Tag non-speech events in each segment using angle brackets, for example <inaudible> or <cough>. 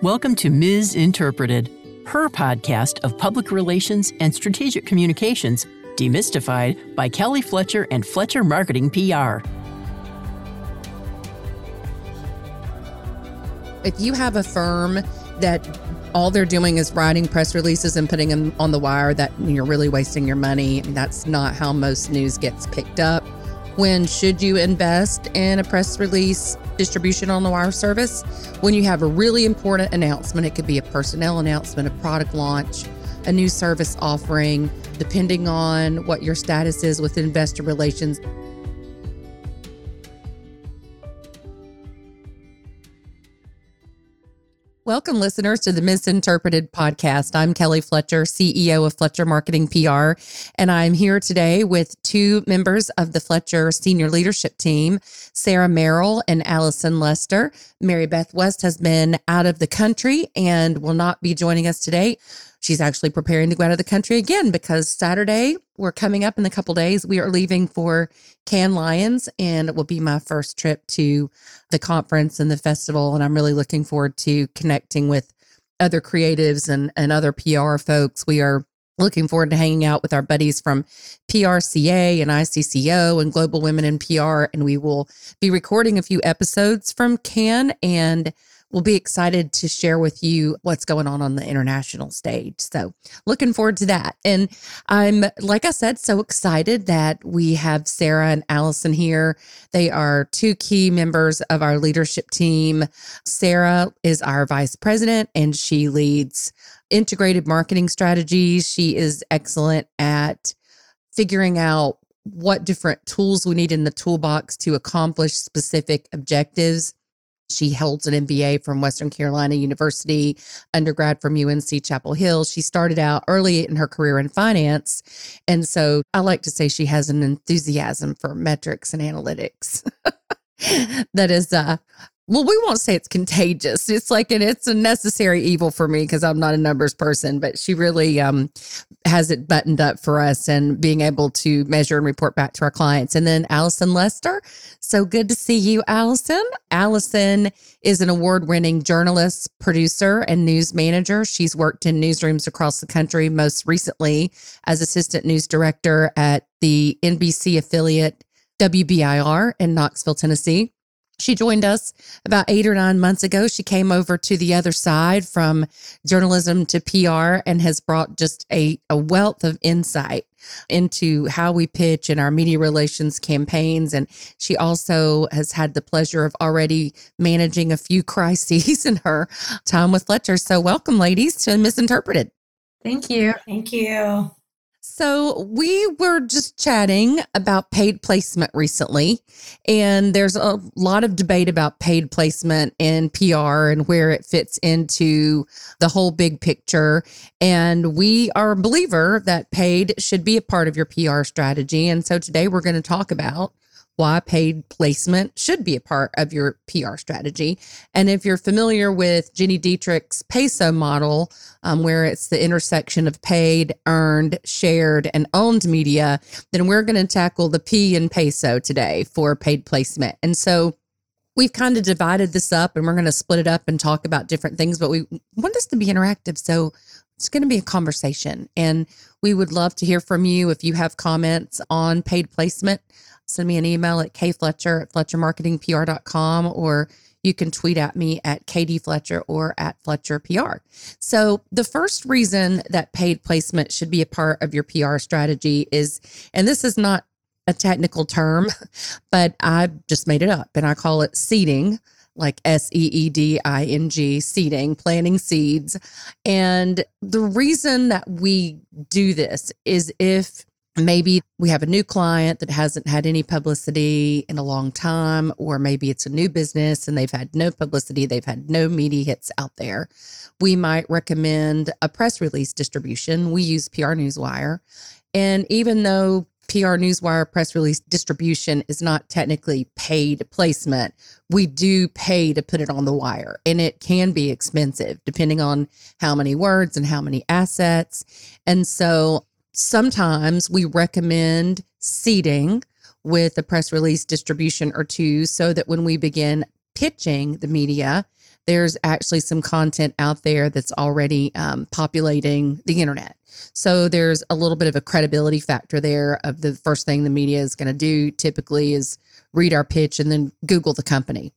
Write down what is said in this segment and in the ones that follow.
Welcome to Misinterpreted, her podcast of public relations and strategic communications, demystified by Kelly Fletcher and Fletcher Marketing PR. If you have a firm that all they're doing is writing press releases and putting them on the wire, that you're really wasting your money. That's not how most news gets picked up. When should you invest in a press release distribution on the wire service? When you have a really important announcement, it could be a personnel announcement, a product launch, a new service offering, depending on what your status is with investor relations. Welcome, listeners, to the Misinterpreted podcast. I'm Kelly Fletcher, CEO of Fletcher Marketing PR, and I'm here today with two members of the Fletcher senior leadership team, Sarah Merrill and Allison Lester. Mary Beth West has been out of the country and will not be joining us today. She's actually preparing to go out of the country again because Saturday, we're coming up in a couple days. We are leaving for Cannes Lions, and it will be my first trip to the conference and the festival. And I'm really looking forward to connecting with other creatives and, and other PR folks. We are looking forward to hanging out with our buddies from PRCA and ICCO and Global Women in PR. And we will be recording a few episodes from Can and we'll be excited to share with you what's going on on the international stage. So, looking forward to that. And I'm, like I said, so excited that we have Sarah and Allison here. They are two key members of our leadership team. Sarah is our vice president and she leads integrated marketing strategies. She is excellent at figuring out what different tools we need in the toolbox to accomplish specific objectives. She holds an MBA from Western Carolina University, undergrad from UNC Chapel Hill. She started out early in her career in finance. And so I like to say she has an enthusiasm for metrics and analytics. <laughs> that is uh, well, we won't say it's contagious. It's like, and it's a necessary evil for me because I'm not a numbers person, but she really um, has it buttoned up for us and being able to measure and report back to our clients. And then Allison Lester. So good to see you, Allison. Allison is an award winning journalist, producer, and news manager. She's worked in newsrooms across the country, most recently as assistant news director at the NBC affiliate WBIR in Knoxville, Tennessee. She joined us about eight or nine months ago. She came over to the other side from journalism to PR and has brought just a, a wealth of insight into how we pitch and our media relations campaigns. And she also has had the pleasure of already managing a few <laughs> crises in her time with Fletcher. So, welcome, ladies, to Misinterpreted. Thank you. Thank you. So, we were just chatting about paid placement recently, and there's a lot of debate about paid placement in PR and where it fits into the whole big picture. And we are a believer that paid should be a part of your PR strategy. And so, today we're going to talk about why paid placement should be a part of your PR strategy. And if you're familiar with Gini Dietrich's PESO model, um, where it's the intersection of paid, earned, shared, and owned media, then we're going to tackle the P in PESO today for paid placement. And so we've kind of divided this up and we're going to split it up and talk about different things, but we want this to be interactive. So it's going to be a conversation. And we would love to hear from you if you have comments on paid placement send me an email at kfletcher at fletchermarketingpr.com or you can tweet at me at KD Fletcher or at Fletcher PR. So, the first reason that paid placement should be a part of your PR strategy is, and this is not a technical term, <laughs> but I just made it up and I call it seeding, like S E E D I N G, seeding, planting seeds. And the reason that we do this is if maybe we have a new client that hasn't had any publicity in a long time, or maybe it's a new business and they've had no publicity, they've had no media hits out there. We might recommend a press release distribution. We use PR Newswire. And even though PR Newswire press release distribution is not technically paid placement. We do pay to put it on the wire, and it can be expensive depending on how many words and how many assets. And so Sometimes we recommend seeding with a press release distribution or two so that when we begin pitching the media, there's actually some content out there that's already um, populating the internet. So there's a little bit of a credibility factor there of the first thing the media is going to do typically is read our pitch and then Google the company.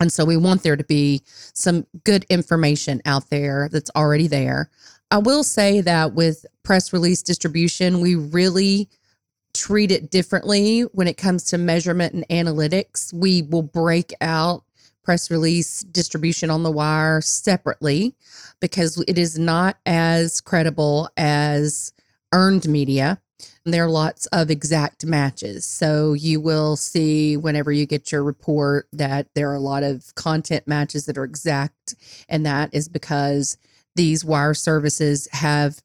And so we want there to be some good information out there that's already there. I will say that with press release distribution, we really treat it differently when it comes to measurement and analytics. We will break out press release distribution on the wire separately because it is not as credible as earned media. And There are lots of exact matches. So you will see whenever you get your report that there are a lot of content matches that are exact. And that is because these wire services have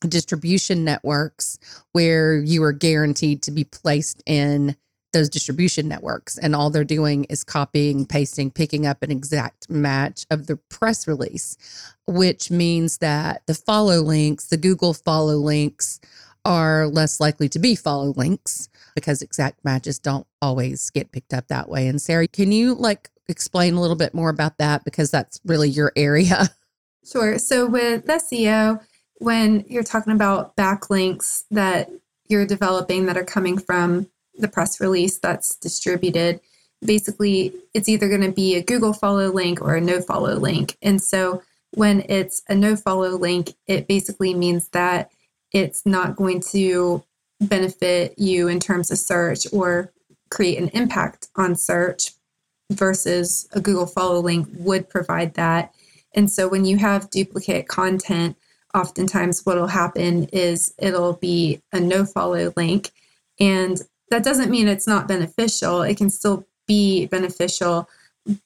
distribution networks where you are guaranteed to be placed in those distribution networks. And all they're doing is copying, pasting, picking up an exact match of the press release, which means that the follow links, the Google follow links, are less likely to be follow links because exact matches don't always get picked up that way. And Sarah, can you like explain a little bit more about that because that's really your area? <laughs> Sure. So with SEO, when you're talking about backlinks that you're developing that are coming from the press release that's distributed, basically it's either going to be a Google follow link or a no follow link. And so when it's a no follow link, it basically means that it's not going to benefit you in terms of search or create an impact on search versus a Google follow link would provide that. And so when you have duplicate content, oftentimes what will happen is it'll be a no follow link. And that doesn't mean it's not beneficial. It can still be beneficial.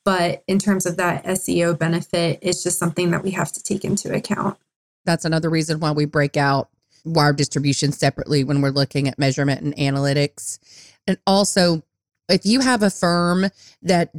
But in terms of that SEO benefit, it's just something that we have to take into account. That's another reason why we break out wire distribution separately when we're looking at measurement and analytics. And also, if you have a firm that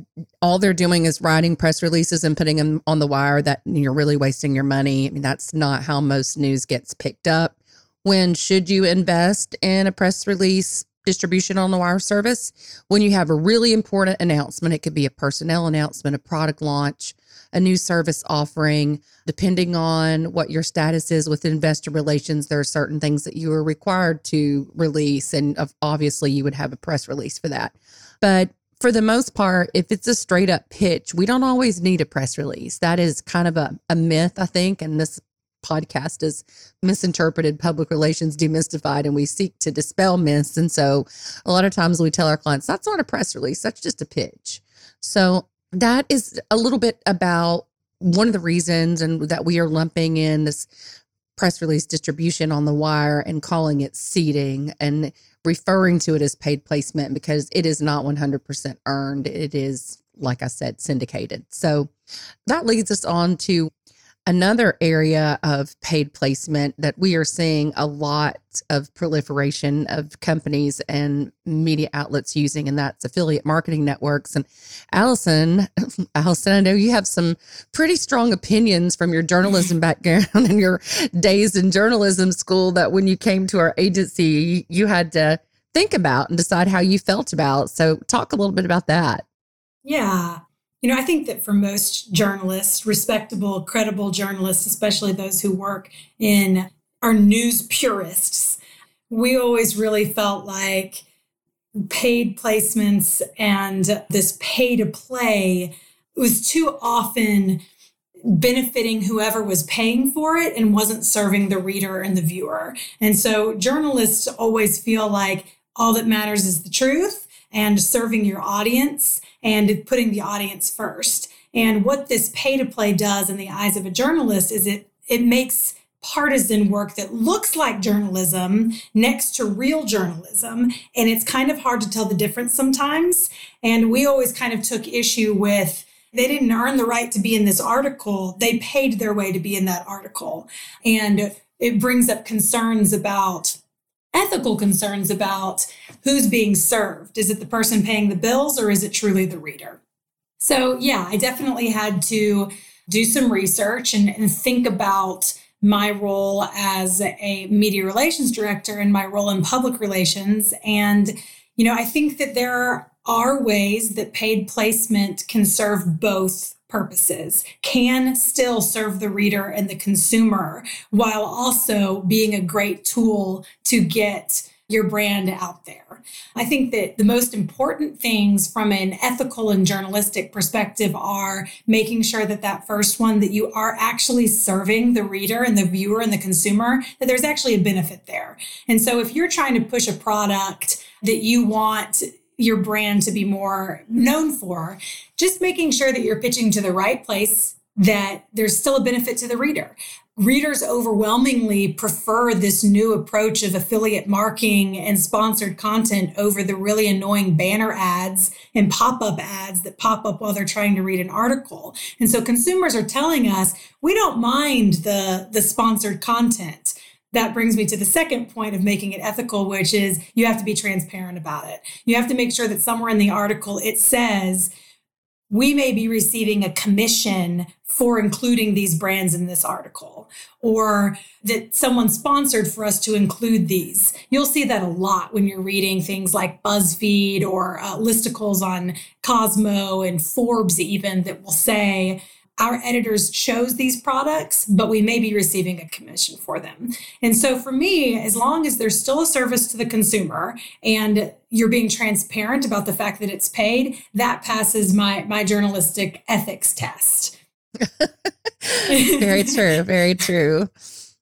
all they're doing is writing press releases and putting them on the wire, that you're really wasting your money. I mean, that's not how most news gets picked up. When should you invest in a press release distribution on the wire service? When you have a really important announcement, it could be a personnel announcement, a product launch, a new service offering. Depending on what your status is with investor relations, there are certain things that you are required to release. And obviously, you would have a press release for that. But for the most part, if it's a straight up pitch, we don't always need a press release. That is kind of a, a myth, I think. And this podcast is misinterpreted public relations demystified and we seek to dispel myths and so a lot of times we tell our clients that's not a press release that's just a pitch so that is a little bit about one of the reasons and that we are lumping in this press release distribution on the wire and calling it seeding and referring to it as paid placement because it is not 100% earned. It is like i said syndicated. So that leads us on to Another area of paid placement that we are seeing a lot of proliferation of companies and media outlets using, and that's affiliate marketing networks. And Allison, <laughs> Allison, I know you have some pretty strong opinions from your journalism <laughs> background and your days in journalism school that when you came to our agency, you had to think about and decide how you felt about. So, talk a little bit about that. Yeah. You know, I think that for most journalists, respectable, credible journalists, especially those who work in our news purists, we always really felt like paid placements and this pay to play was too often benefiting whoever was paying for it and wasn't serving the reader and the viewer. And so journalists always feel like all that matters is the truth and serving your audience and putting the audience first. And what this pay to play does in the eyes of a journalist is it it makes partisan work that looks like journalism next to real journalism. And it's kind of hard to tell the difference sometimes. And we always kind of took issue with they didn't earn the right to be in this article. They paid their way to be in that article. And it brings up concerns about ethical concerns about who's being served. Is it the person paying the bills or is it truly the reader? So, yeah, I definitely had to do some research and, and think about my role as a media relations director and my role in public relations. And, you know, I think that there are ways that paid placement can serve both purposes, can still serve the reader and the consumer while also being a great tool to get your brand out there. I think that the most important things from an ethical and journalistic perspective are making sure that that first one that you are actually serving the reader and the viewer and the consumer that there's actually a benefit there. And so if you're trying to push a product that you want your brand to be more known for, just making sure that you're pitching to the right place that there's still a benefit to the reader. Readers overwhelmingly prefer this new approach of affiliate marketing and sponsored content over the really annoying banner ads and pop up ads that pop up while they're trying to read an article. And so consumers are telling us we don't mind the, the sponsored content that brings me to the second point of making it ethical, which is you have to be transparent about it. You have to make sure that somewhere in the article it says, we may be receiving a commission for including these brands in this article, or that someone sponsored for us to include these. You'll see that a lot when you're reading things like BuzzFeed or uh, listicles on Cosmo and Forbes, even that will say, our editors chose these products, but we may be receiving a commission for them. And so for me, as long as there's still a service to the consumer and you're being transparent about the fact that it's paid, that passes my my journalistic ethics test. <laughs> very true, very true.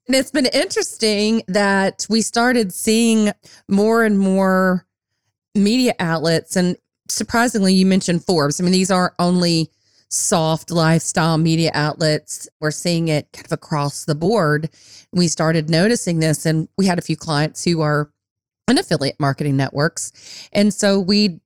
And it's been interesting that we started seeing more and more media outlets and surprisingly you mentioned Forbes. I mean these aren't only soft lifestyle media outlets. We're seeing it kind of across the board. We started noticing this, and we had a few clients who are in affiliate marketing networks. And so we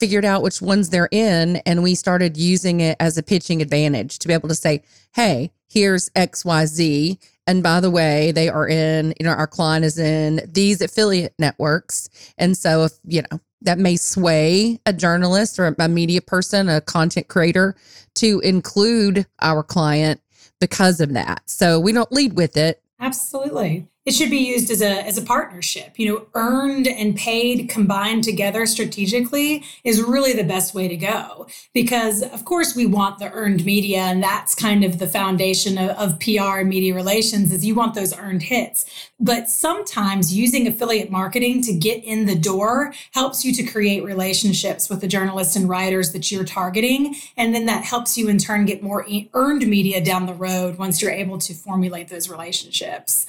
figured out which ones they're in, and we started using it as a pitching advantage to be able to say, hey, here's XYZ. And by the way, they are in, you know, our client is in these affiliate networks. And so if, you know, that may sway a journalist or a media person, a content creator to include our client because of that. So we don't lead with it. Absolutely it should be used as a as a partnership. You know earned and paid combined together strategically is really the best way to go because of course we want the earned media and that's kind of the foundation of, of pr and media relations is you want those earned hits. But sometimes using affiliate marketing to get in the door helps you to create relationships with the journalists and writers that you're targeting. And then that helps you in turn get more earned media down the road once you're able to formulate those relationships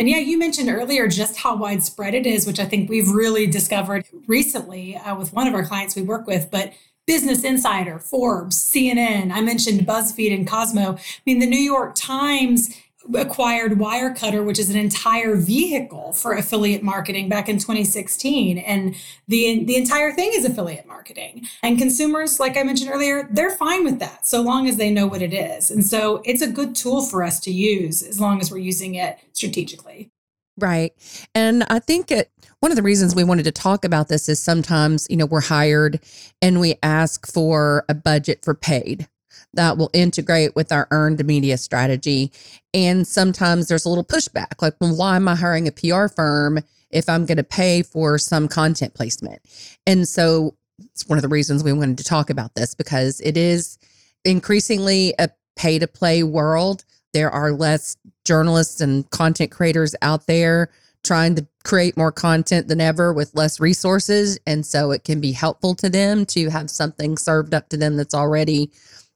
and yeah, you mentioned earlier just how widespread it is, which I think we've really discovered recently uh, with one of our clients we work with. But Business Insider, Forbes, CNN, I mentioned BuzzFeed and Cosmo. I mean, the New York Times acquired Wirecutter, which is an entire vehicle for affiliate marketing back in 2016. And the, the entire thing is affiliate marketing. And consumers, like I mentioned earlier, they're fine with that so long as they know what it is. And so it's a good tool for us to use as long as we're using it strategically. Right. And I think it, one of the reasons we wanted to talk about this is sometimes, you know, we're hired and we ask for a budget for paid that will integrate with our earned media strategy. And sometimes there's a little pushback like, well, why am I hiring a PR firm if I'm going to pay for some content placement? And so it's one of the reasons we wanted to talk about this because it is increasingly a pay to play world. There are less journalists and content creators out there trying to create more content than ever with less resources. And so it can be helpful to them to have something served up to them that's already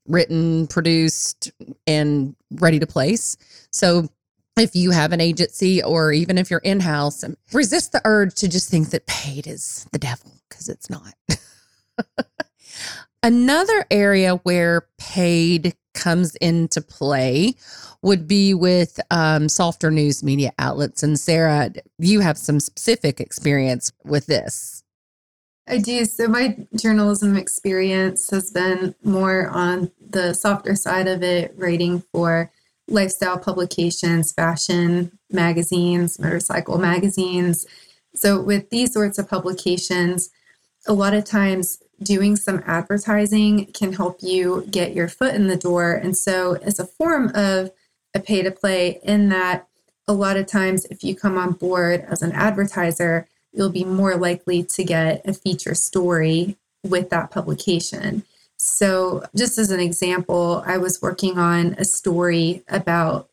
written, produced, and ready to place. So if you have an agency or even if you're in house, resist the urge to just think that paid is the devil because it's not. <laughs> Another area where paid comes into play would be with um, softer news media outlets. And Sarah, you have some specific experience with this. I do. So my journalism experience has been more on the softer side of it, writing for lifestyle publications, fashion magazines, motorcycle magazines. So with these sorts of publications, a lot of times doing some advertising can help you get your foot in the door. And so as a form of a pay to play in that a lot of times if you come on board as an advertiser, you'll be more likely to get a feature story with that publication. So, just as an example, I was working on a story about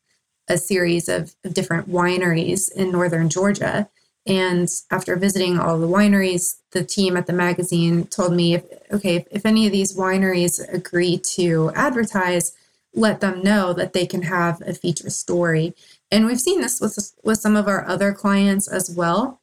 a series of, different wineries in northern Georgia. And after visiting all the wineries, the team at the magazine told me, if, okay, if, if any of these wineries agree to advertise, let them know that they can have a feature story. And we've seen this with with some of our other clients as well.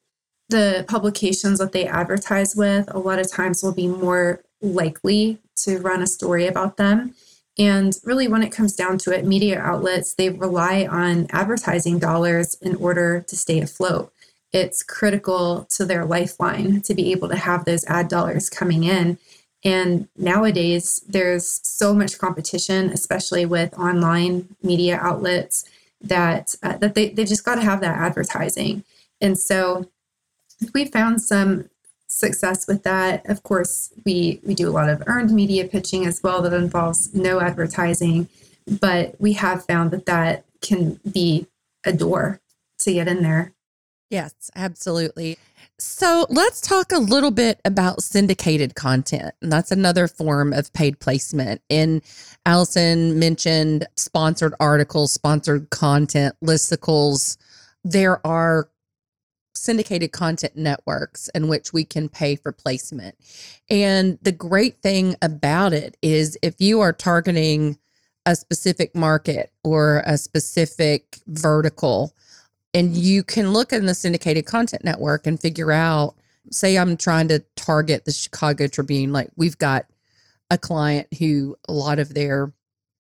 The publications that they advertise with a lot of times will be more likely to run a story about them. And really, when it comes down to it, media outlets, they rely on advertising dollars in order to stay afloat. It's critical to their lifeline to be able to have those ad dollars coming in. And nowadays, there's so much competition, especially with online media outlets, that uh, that they they just got to have that advertising. And so, we found some success with that. Of course, we we do a lot of earned media pitching as well that involves no advertising, but we have found that that can be a door to get in there. Yes, absolutely. So let's talk a little bit about syndicated content. And that's another form of paid placement. And Allison mentioned sponsored articles, sponsored content, listicles. There are syndicated content networks in which we can pay for placement. And the great thing about it is if you are targeting a specific market or a specific vertical, and you can look in the syndicated content network and figure out, say, I'm trying to target the Chicago Tribune, like we've got a client who a lot of their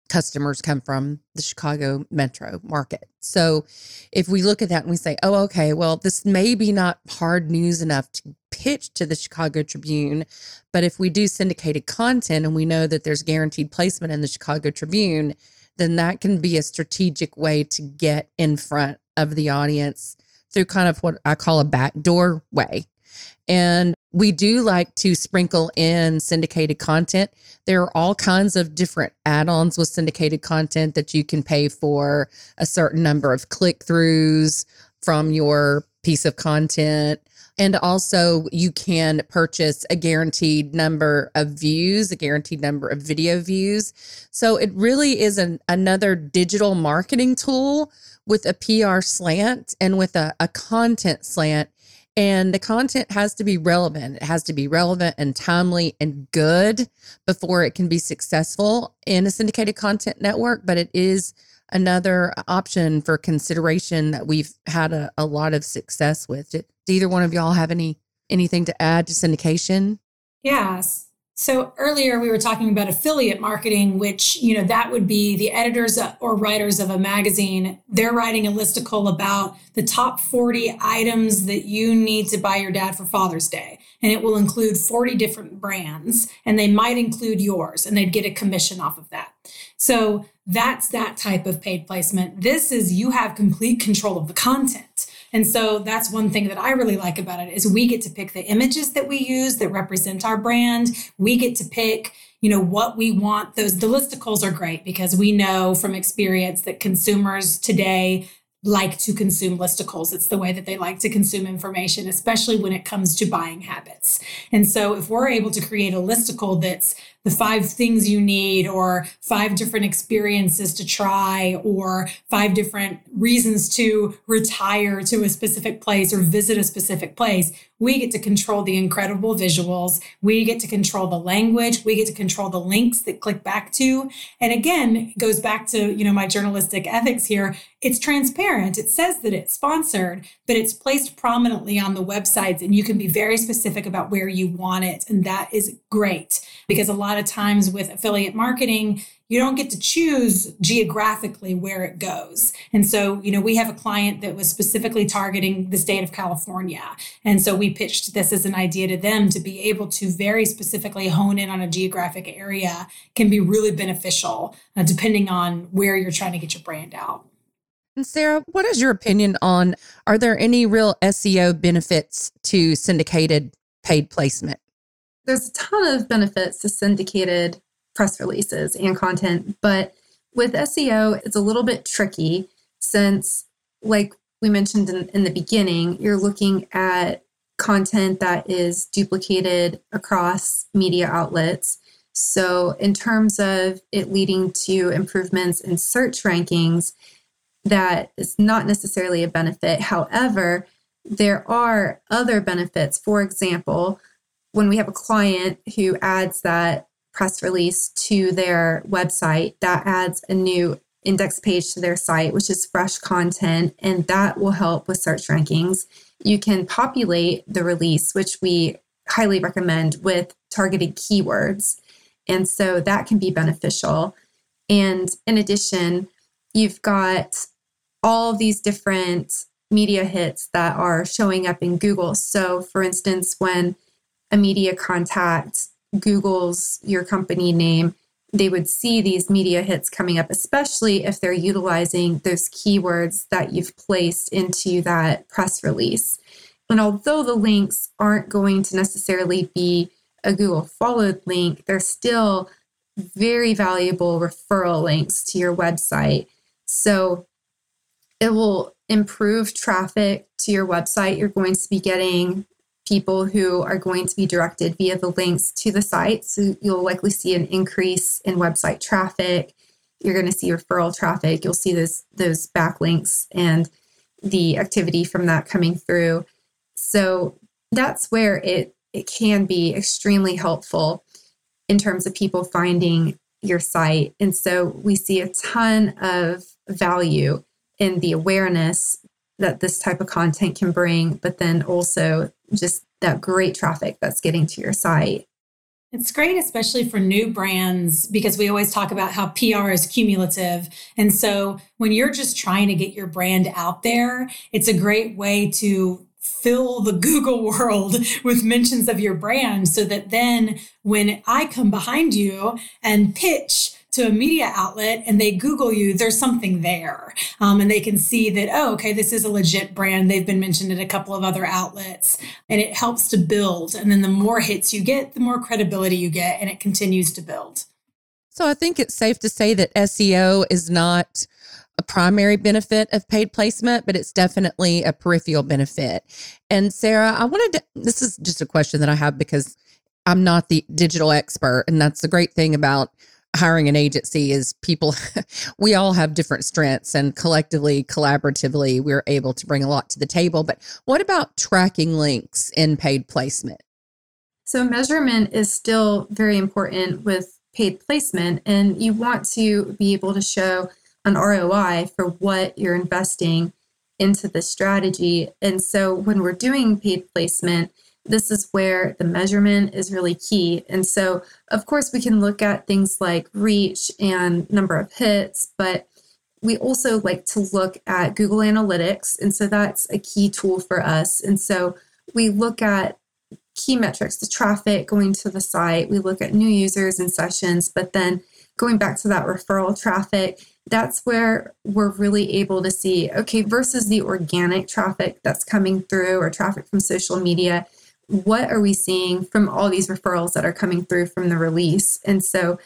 customers come from the Chicago metro market. So if we look at that and we say, oh, okay, well, this may be not hard news enough to pitch to the Chicago Tribune, but if we do syndicated content and we know that there's guaranteed placement in the Chicago Tribune, then that can be a strategic way to get in front of the audience through kind of what I call a backdoor way. And we do like to sprinkle in syndicated content. There are all kinds of different add ons with syndicated content that you can pay for a certain number of click throughs from your piece of content. And also, you can purchase a guaranteed number of views, a guaranteed number of video views. So, it really is an, another digital marketing tool with a PR slant and with a, a content slant and the content has to be relevant. It has to be relevant and timely and good before it can be successful in a syndicated content network. But it is another option for consideration that we've had a, a lot of success with. Do either one of y'all have any anything to add to syndication? Yes. So earlier we were talking about affiliate marketing, which, you know, that would be the editors or writers of a magazine. They're writing a listicle about the top 40 items that you need to buy your dad for Father's Day. And it will include 40 different brands and they might include yours and they'd get a commission off of that. So that's that type of paid placement. This is you have complete control of the content. And so that's one thing that I really like about it is we get to pick the images that we use that represent our brand. We get to pick, you know, what we want. Those the listicles are great because we know from experience that consumers today like to consume listicles. It's the way that they like to consume information, especially when it comes to buying habits. And so if we're able to create a listicle that's the five things you need, or five different experiences to try, or five different reasons to retire to a specific place or visit a specific place. We get to control the incredible visuals. We get to control the language. We get to control the links that click back to. And again, goes back to, you know, my journalistic ethics here. It's transparent. It says that it's sponsored, but it's placed prominently on the websites and you can be very specific about where you want it. And that is great because a lot of times with affiliate marketing, you don't get to choose geographically where it goes. And so, you know, we have a client that was specifically targeting the state of California. And so we pitched this as an idea to them to be able to very specifically hone in on a geographic area can be really beneficial uh, depending on where you're trying to get your brand out. And Sarah, what is your opinion on are there any real SEO benefits to syndicated paid placement? There's a ton of benefits to syndicated press releases and content, but with SEO, it's a little bit tricky since, like we mentioned in, in the beginning, you're looking at content that is duplicated across media outlets. So, in terms of it leading to improvements in search rankings, that is not necessarily a benefit. However, there are other benefits. For example, when we have a client who adds that press release to their website, that adds a new index page to their site, which is fresh content, and that will help with search rankings. You can populate the release, which we highly recommend with targeted keywords. And so that can be beneficial. And in addition, you've got all these different media hits that are showing up in Google. So, for instance, when a media contact Googles your company name, they would see these media hits coming up, especially if they're utilizing those keywords that you've placed into that press release. And although the links aren't going to necessarily be a Google followed link, they're still very valuable referral links to your website. So it will improve traffic to your website. You're going to be getting people who are going to be directed via the links to the site. So you'll likely see an increase in website traffic. You're going to see referral traffic. You'll see those those backlinks and the activity from that coming through. So that's where it it can be extremely helpful in terms of people finding your site. And so we see a ton of value in the awareness that this type of content can bring, but then also just that great traffic that's getting to your site. It's great, especially for new brands, because we always talk about how PR is cumulative. And so when you're just trying to get your brand out there, it's a great way to fill the <laughs> Google world with mentions of your brand so that then when I come behind you and pitch to a media outlet and they Google you, there's something there. Um, and they can see that, oh, okay, this is a legit brand. They've been mentioned at a couple of other outlets. And it helps to build. And then the more hits you get, the more credibility you get, and it continues to build. So I think it's safe to say that SEO is not a primary benefit of paid placement, but it's definitely a peripheral benefit. And Sarah, I wanted to, this is just a question that I have because I'm not the digital expert. And that's the great thing about hiring an agency is people <laughs> we all have different strengths and collectively collaboratively we're able to bring a lot to the table but what about tracking links in paid placement? So measurement is still very important with paid placement and you want to be able to show an ROI for what you're investing into the strategy. And so when we're doing paid placement this is where the measurement is really key. And so, of course, we can look at things like reach and number of hits, but we also like to look at Google Analytics. And so that's a key tool for us. And so we look at key metrics, the traffic going to the site, we look at new users and sessions, but then going back to that referral traffic, that's where we're really able to see okay, versus the organic traffic that's coming through or traffic from social media what are we seeing from all these referrals that are coming through from the release? And so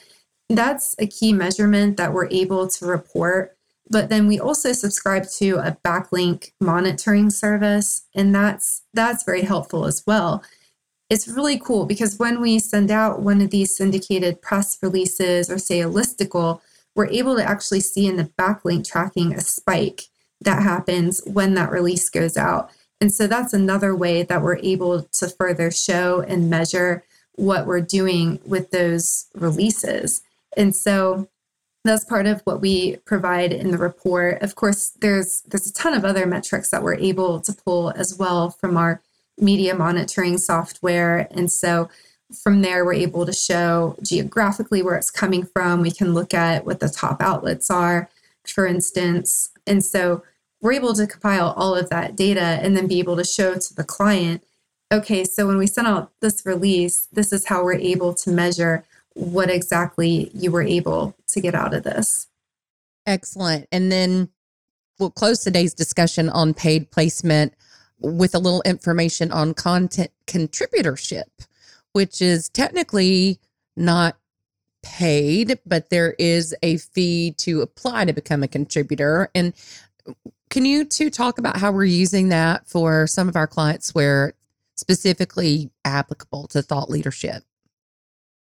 that's a key measurement that we're able to report. But then we also subscribe to a backlink monitoring service, and that's that's very helpful as well. It's really cool because when we send out one of these syndicated press releases or say a listicle, we're able to actually see in the backlink tracking a spike that happens when that release goes out. And so that's another way that we're able to further show and measure what we're doing with those releases. And so that's part of what we provide in the report. Of course, there's there's a ton of other metrics that we're able to pull as well from our media monitoring software. And so from there, we're able to show geographically where it's coming from. We can look at what the top outlets are, for instance. And so we're able to compile all of that data and then be able to show to the client okay so when we sent out this release this is how we're able to measure what exactly you were able to get out of this excellent and then we'll close today's discussion on paid placement with a little information on content contributorship which is technically not paid, but there is a fee to apply to become a contributor. And can you two talk about how we're using that for some of our clients where specifically applicable to thought leadership?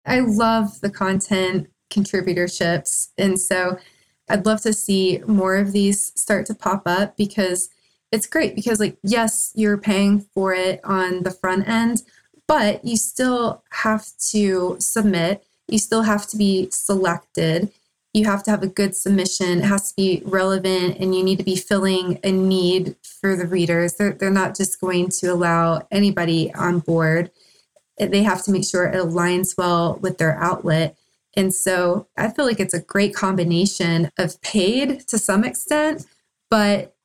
I love the content contributorships. And so I'd love to see more of these start to pop up because it's great because like yes, you're paying for it on the front end, but you still have to submit, you still have to be selected. You have to have a good submission. It has to be relevant, and you need to be filling a need for the readers. They're, they're not just going to allow anybody on board. They have to make sure it aligns well with their outlet. And so I feel like it's a great combination of paid to some extent, but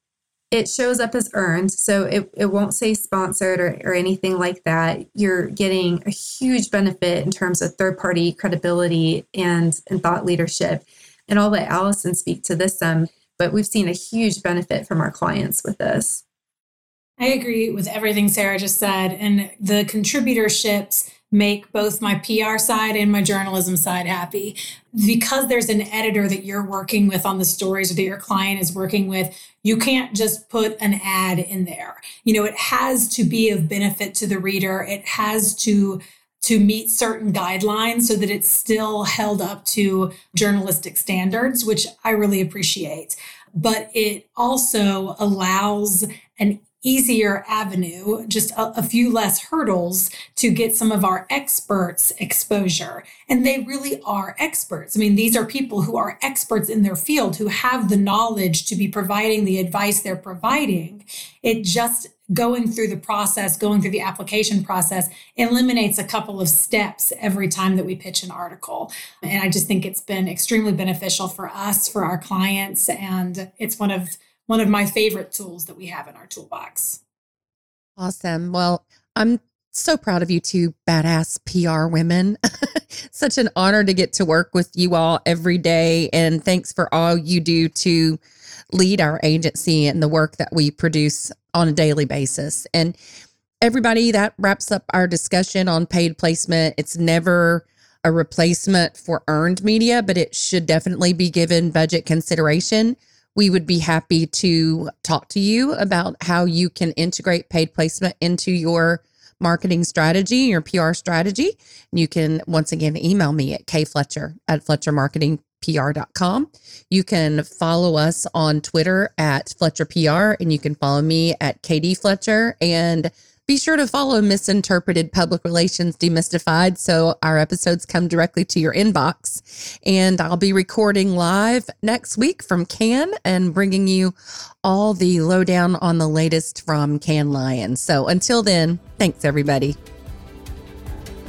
it shows up as earned. So it, it won't say sponsored or, or anything like that. You're getting a huge benefit in terms of third party credibility and, and thought leadership. And I'll let Allison speak to this some, but we've seen a huge benefit from our clients with this. I agree with everything Sarah just said. And the contributorships make both my PR side and my journalism side happy. Because there's an editor that you're working with on the stories or that your client is working with, you can't just put an ad in there. You know, it has to be of benefit to the reader. It has to to meet certain guidelines so that it's still held up to journalistic standards, which I really appreciate. But it also allows an easier avenue, just a, a, few less hurdles to get some of our experts exposure. And they really are experts. I mean, these are people who are experts in their field, who have the knowledge to be providing the advice they're providing. It just going through the process, going through the application process, eliminates a couple of steps every time that we pitch an article. And I just think it's been extremely beneficial for us, for our clients, and it's one of one of my favorite tools that we have in our toolbox. Awesome. Well, I'm so proud of you two badass PR women. <laughs> Such an honor to get to work with you all every day. And thanks for all you do to lead our agency and the work that we produce on a daily basis. And everybody, that wraps up our discussion on paid placement. It's never a replacement for earned media, but it should definitely be given budget consideration we would be happy to talk to you about how you can integrate paid placement into your marketing strategy, your PR strategy. You can once again email me at kfletcher at fletchermarketingpr.com. You can follow us on Twitter at Fletcher PR and you can follow me at KD Fletcher and be sure to follow Misinterpreted Public Relations Demystified so our episodes come directly to your inbox. And I'll be recording live next week from Cannes and bringing you all the lowdown on the latest from Cannes Lions. So until then, thanks everybody.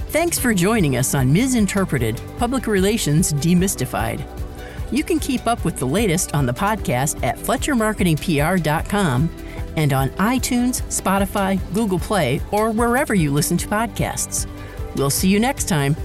Thanks for joining us on Misinterpreted Public Relations Demystified. You can keep up with the latest on the podcast at FletcherMarketingPR.com and on iTunes, Spotify, Google Play, or wherever you listen to podcasts. We'll see you next time.